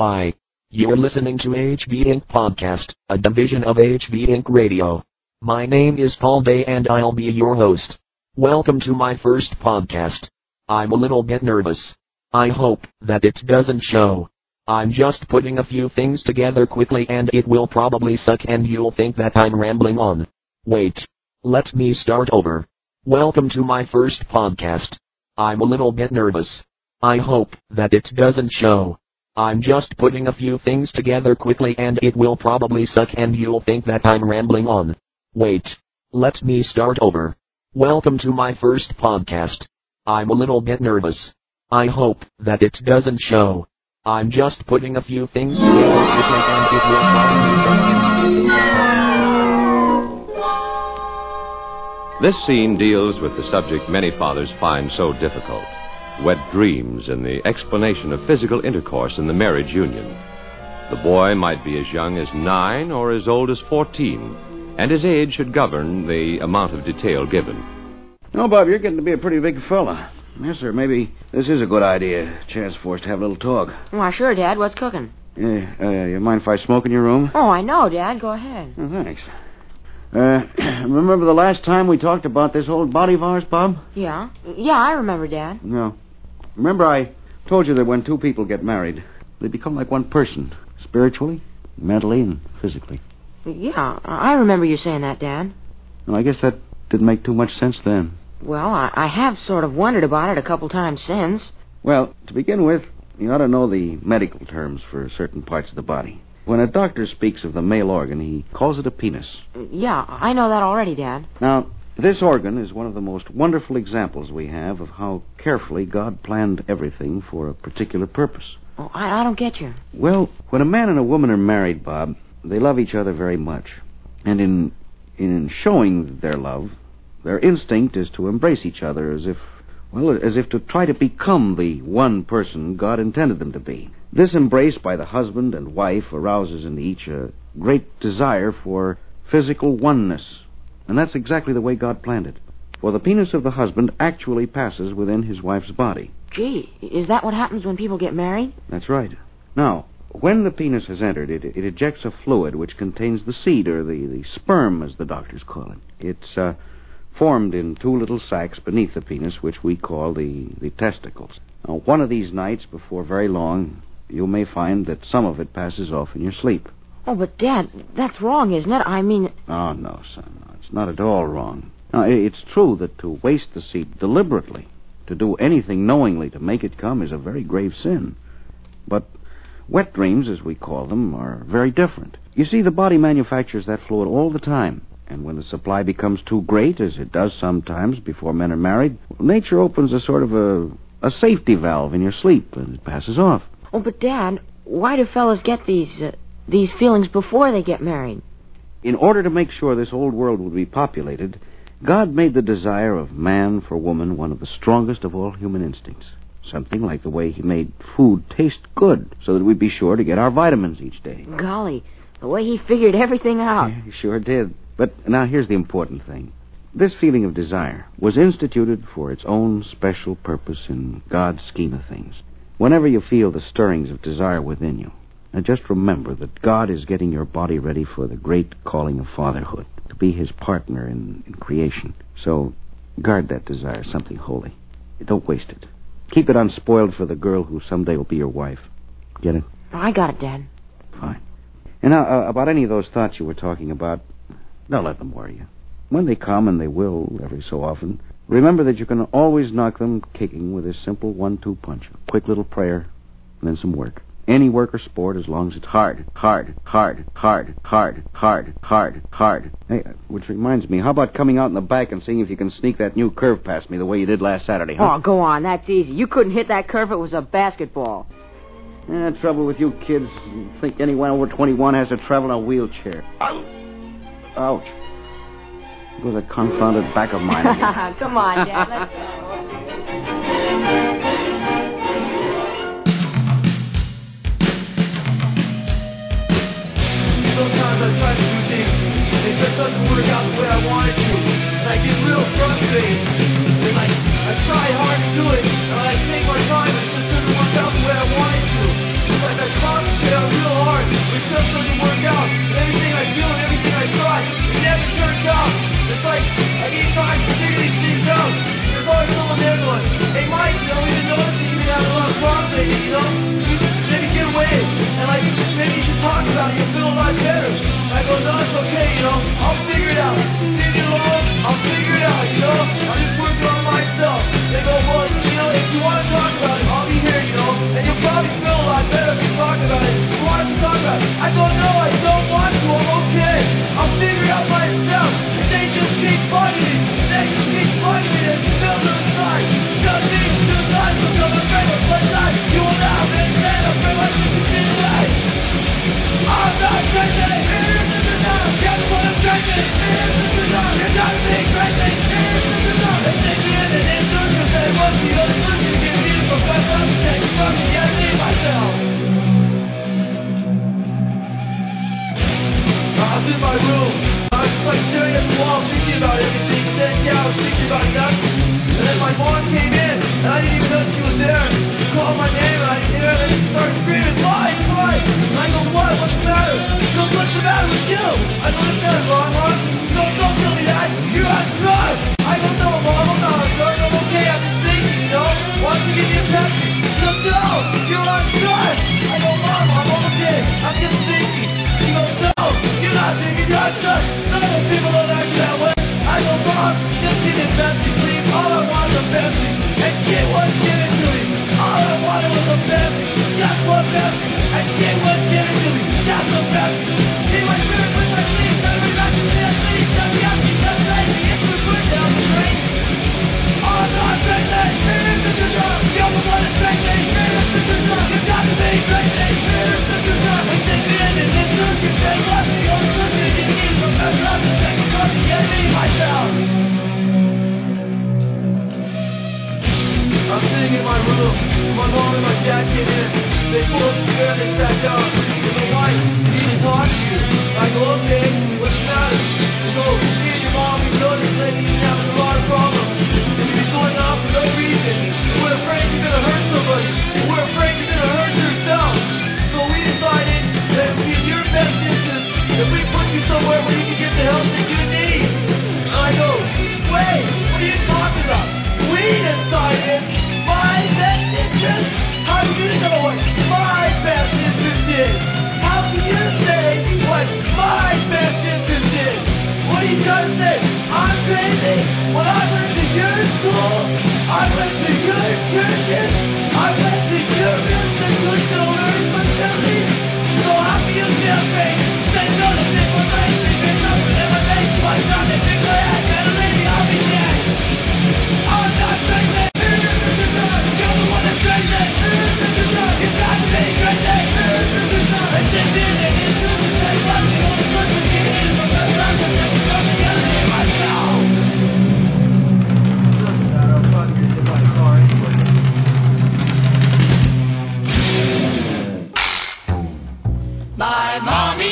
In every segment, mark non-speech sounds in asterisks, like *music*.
Hi. You're listening to HB Inc. Podcast, a division of HB Inc. Radio. My name is Paul Day and I'll be your host. Welcome to my first podcast. I'm a little bit nervous. I hope that it doesn't show. I'm just putting a few things together quickly and it will probably suck and you'll think that I'm rambling on. Wait. Let me start over. Welcome to my first podcast. I'm a little bit nervous. I hope that it doesn't show. I'm just putting a few things together quickly and it will probably suck and you'll think that I'm rambling on. Wait. Let me start over. Welcome to my first podcast. I'm a little bit nervous. I hope that it doesn't show. I'm just putting a few things together quickly and it will probably suck This scene deals with the subject many fathers find so difficult wet dreams and the explanation of physical intercourse in the marriage union. The boy might be as young as nine or as old as fourteen, and his age should govern the amount of detail given. No, Bob, you're getting to be a pretty big fella. Yes, sir. Maybe this is a good idea. Chance for us to have a little talk. Why, sure, Dad. What's cooking? Yeah, uh, you mind if I smoke in your room? Oh, I know, Dad. Go ahead. Oh, thanks. Uh, *clears throat* remember the last time we talked about this old body of ours, Bob? Yeah? Yeah, I remember, Dad. No. Remember I told you that when two people get married, they become like one person, spiritually, mentally, and physically. Yeah, I remember you saying that, Dad. Well, I guess that didn't make too much sense then. Well, I, I have sort of wondered about it a couple times since. Well, to begin with, you ought to know the medical terms for certain parts of the body. When a doctor speaks of the male organ, he calls it a penis. Yeah, I know that already, Dad. Now, this organ is one of the most wonderful examples we have of how carefully God planned everything for a particular purpose. Oh, I, I don't get you. Well, when a man and a woman are married, Bob, they love each other very much. And in in showing their love, their instinct is to embrace each other as if well, as if to try to become the one person God intended them to be. This embrace by the husband and wife arouses in each a great desire for physical oneness. And that's exactly the way God planned it. For the penis of the husband actually passes within his wife's body. Gee, is that what happens when people get married? That's right. Now, when the penis has entered, it, it ejects a fluid which contains the seed, or the, the sperm, as the doctors call it. It's uh, formed in two little sacs beneath the penis, which we call the, the testicles. Now, one of these nights, before very long, you may find that some of it passes off in your sleep. Oh, but Dad, that's wrong, isn't it? I mean, Oh, no, son. No, it's not at all wrong. Now, it's true that to waste the seed deliberately, to do anything knowingly to make it come, is a very grave sin. But wet dreams, as we call them, are very different. You see, the body manufactures that fluid all the time. And when the supply becomes too great, as it does sometimes before men are married, nature opens a sort of a, a safety valve in your sleep, and it passes off. oh, but Dad, why do fellas get these uh, these feelings before they get married? In order to make sure this old world would be populated, God made the desire of man for woman one of the strongest of all human instincts. Something like the way he made food taste good, so that we'd be sure to get our vitamins each day. Golly, the way he figured everything out. Yeah, he sure did. But now here's the important thing. This feeling of desire was instituted for its own special purpose in God's scheme of things. Whenever you feel the stirrings of desire within you, now just remember that God is getting your body ready for the great calling of fatherhood, to be his partner in, in creation. So guard that desire, something holy. Don't waste it. Keep it unspoiled for the girl who someday will be your wife. Get it? I got it, Dad. Fine. And now, uh, about any of those thoughts you were talking about, don't let them worry you. When they come, and they will every so often, remember that you can always knock them kicking with a simple one-two punch. A quick little prayer, and then some work. Any work or sport, as long as it's hard, hard, hard, hard, hard, hard, hard, hard. Hey, uh, which reminds me, how about coming out in the back and seeing if you can sneak that new curve past me the way you did last Saturday, huh? Oh, go on. That's easy. You couldn't hit that curve if it was a basketball. Eh, trouble with you kids. Think anyone over 21 has to travel in a wheelchair. Ouch. Go the confounded back of mine. *laughs* Come on, Dad. *laughs* Let's go. doesn't work out the way I wanted to. And I get real frustrated. And I I try hard to do it. And I take my time. It just doesn't work out the way I wanted to. Like, I concentrate real hard. But it just doesn't work mommy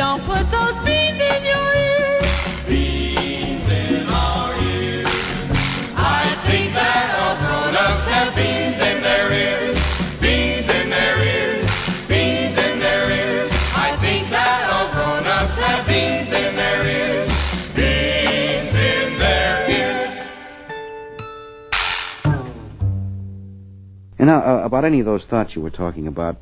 don't put those beans in your ears. Beans in our ears. I think that all grown-ups have beans in their ears. Beans in their ears. Beans in their ears. I think that all grown-ups have beans in their ears. Beans in their ears. And now, uh, about any of those thoughts you were talking about,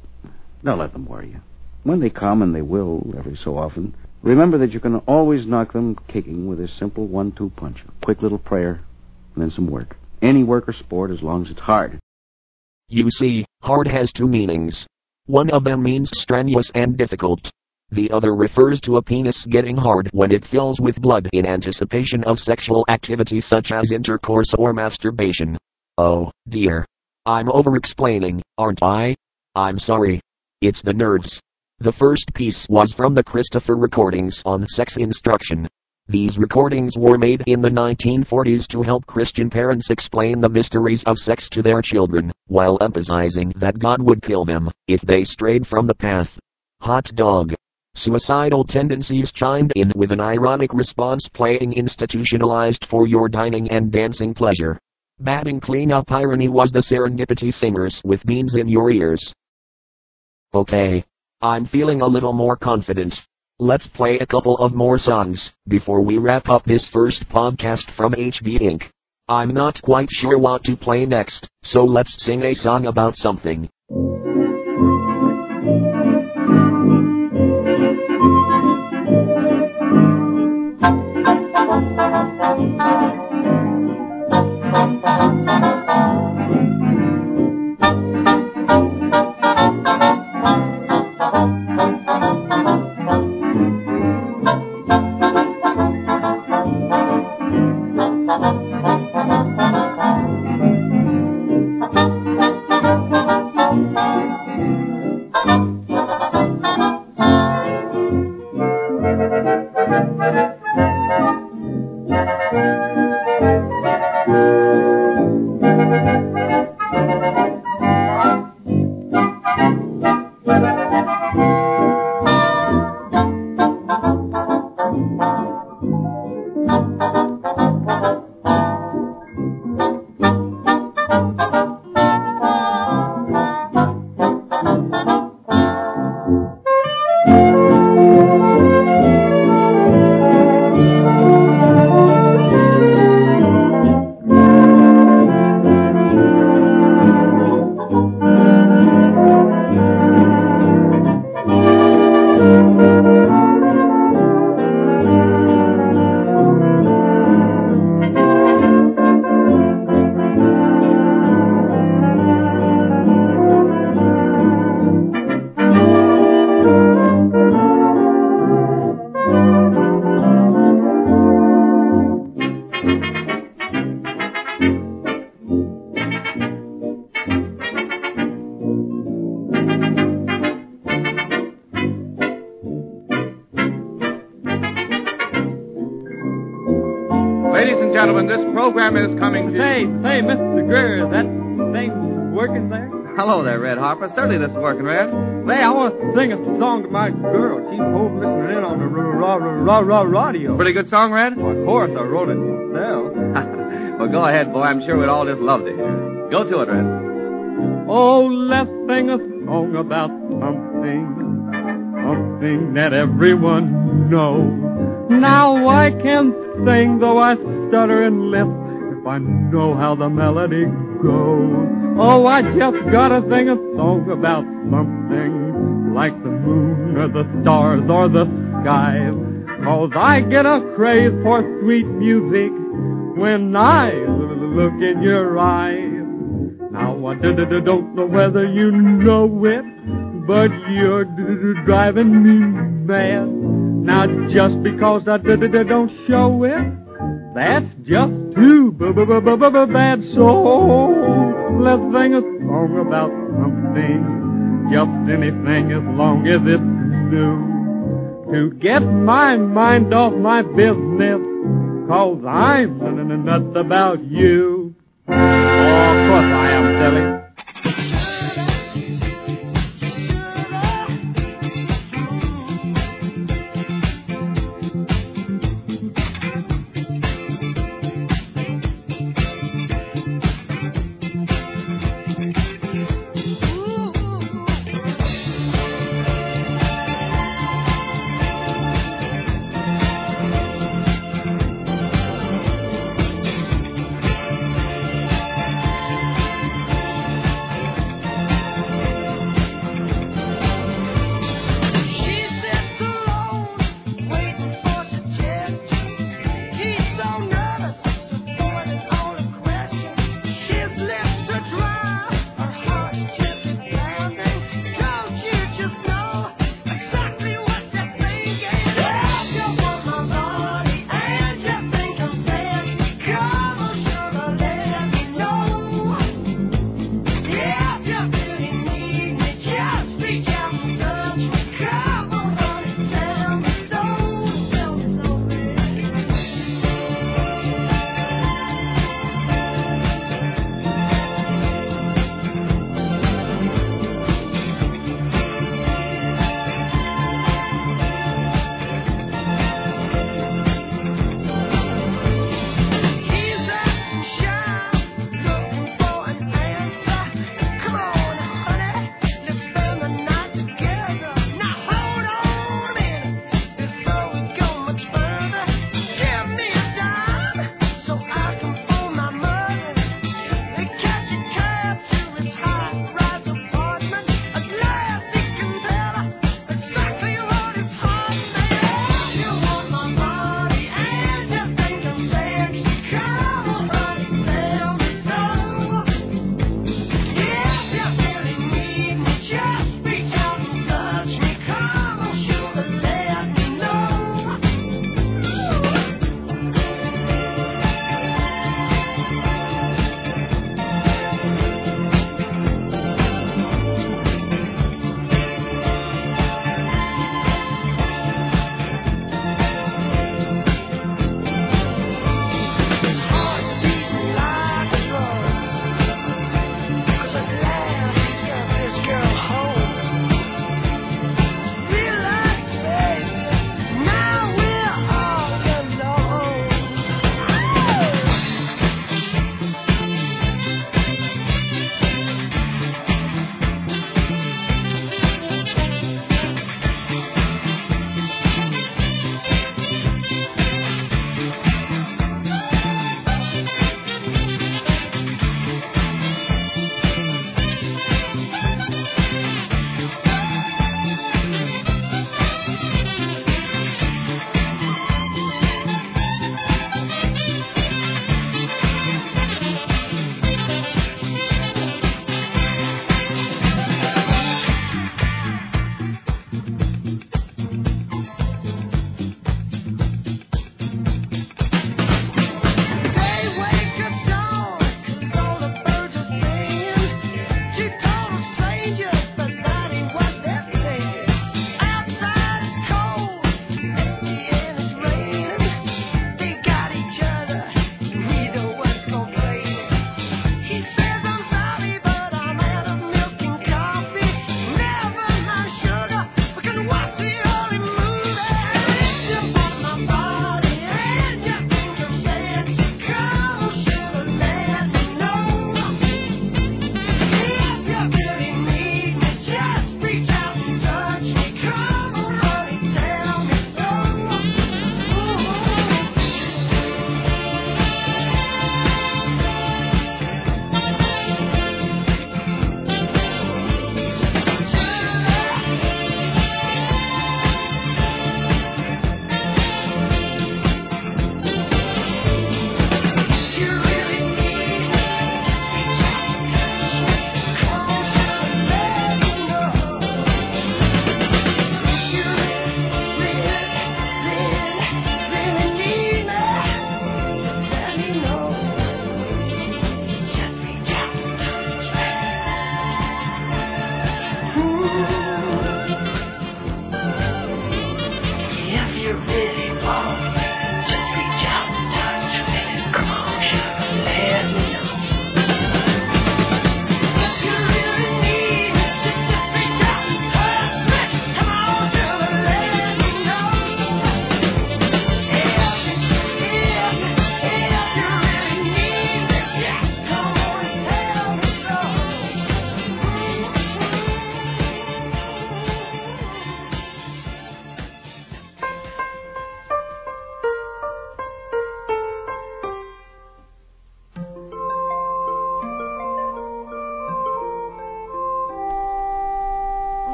don't let them worry you. When they come, and they will every so often, remember that you can always knock them kicking with a simple one-two punch. A quick little prayer, and then some work. Any work or sport, as long as it's hard. You see, hard has two meanings. One of them means strenuous and difficult. The other refers to a penis getting hard when it fills with blood in anticipation of sexual activity such as intercourse or masturbation. Oh, dear. I'm over explaining, aren't I? I'm sorry. It's the nerves. The first piece was from the Christopher recordings on sex instruction. These recordings were made in the 1940s to help Christian parents explain the mysteries of sex to their children, while emphasizing that God would kill them if they strayed from the path. Hot dog. Suicidal tendencies chimed in with an ironic response playing institutionalized for your dining and dancing pleasure. Batting cleanup irony was the Serendipity Singers with beans in your ears. Okay. I'm feeling a little more confident. Let's play a couple of more songs before we wrap up this first podcast from HB Inc. I'm not quite sure what to play next, so let's sing a song about something. Hello there, Red Harper. Certainly this is working, Red. Hey, I want to sing a song to my girl. She's home listening in on the raw, raw, raw radio. Pretty good song, Red? Well, of course, I wrote it myself. *laughs* well, go ahead, boy. I'm sure we'd all just love to hear. Go to it, Red. Oh, let's sing a song about something, something that everyone knows. Now I can sing though I stutter and lisp if I know how the melody goes. Oh, I just gotta sing a song about something like the moon or the stars or the skies. Cause I get a craze for sweet music when I look in your eyes. Now I don't know whether you know it, but you're driving me mad. Now just because I don't show it, that's just too b- b- bad. So let's sing a song about something, just anything as long as it's new. To get my mind off my business, cause I'm n- nuts about you. Oh, of course I am, silly.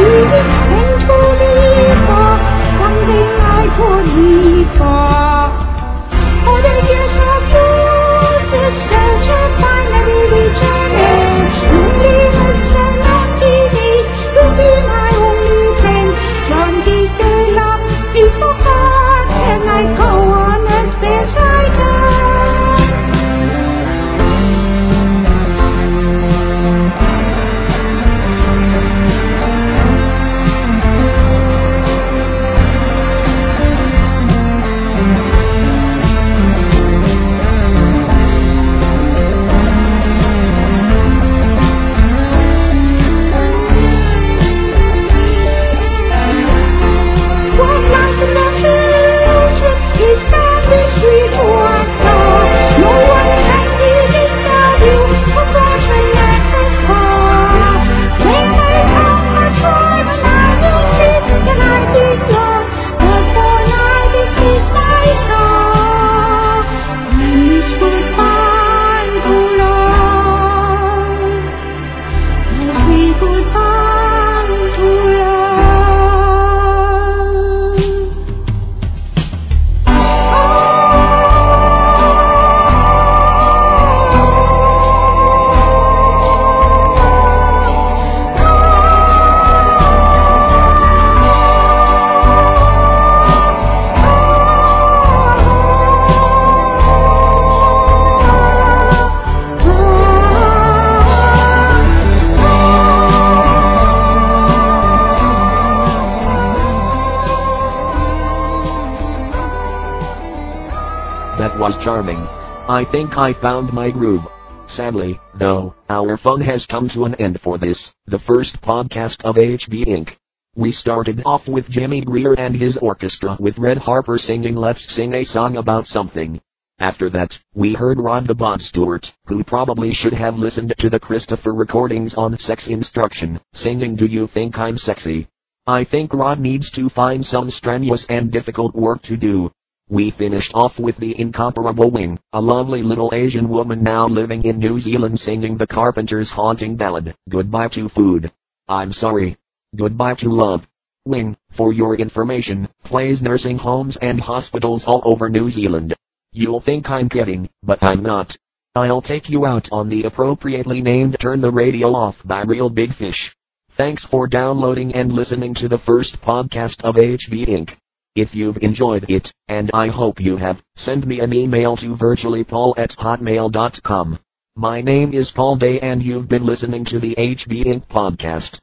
believe to live for. Something I could live for. All I think I found my groove. Sadly, though, our fun has come to an end for this, the first podcast of HB Inc. We started off with Jimmie Grier and his orchestra with Red Harper singing Let's Sing a Song About Something. After that, we heard Rod the Bod Stewart, who probably should have listened to the Christopher recordings on sex instruction, singing Do You Think I'm Sexy? I think Rod needs to find some strenuous and difficult work to do. We finished off with the incomparable Wing, a lovely little Asian woman now living in New Zealand singing the Carpenter's haunting ballad, Goodbye to Food. I'm sorry. Goodbye to Love. Wing, for your information, plays nursing homes and hospitals all over New Zealand. You'll think I'm kidding, but I'm not. I'll take you out on the appropriately named Turn the Radio Off by Reel Big Fish. Thanks for downloading and listening to the first podcast of HB Inc. If you've enjoyed it, and I hope you have, send me an email to virtuallypaul at hotmail.com. My name is Paul Day and you've been listening to the HB Inc. podcast.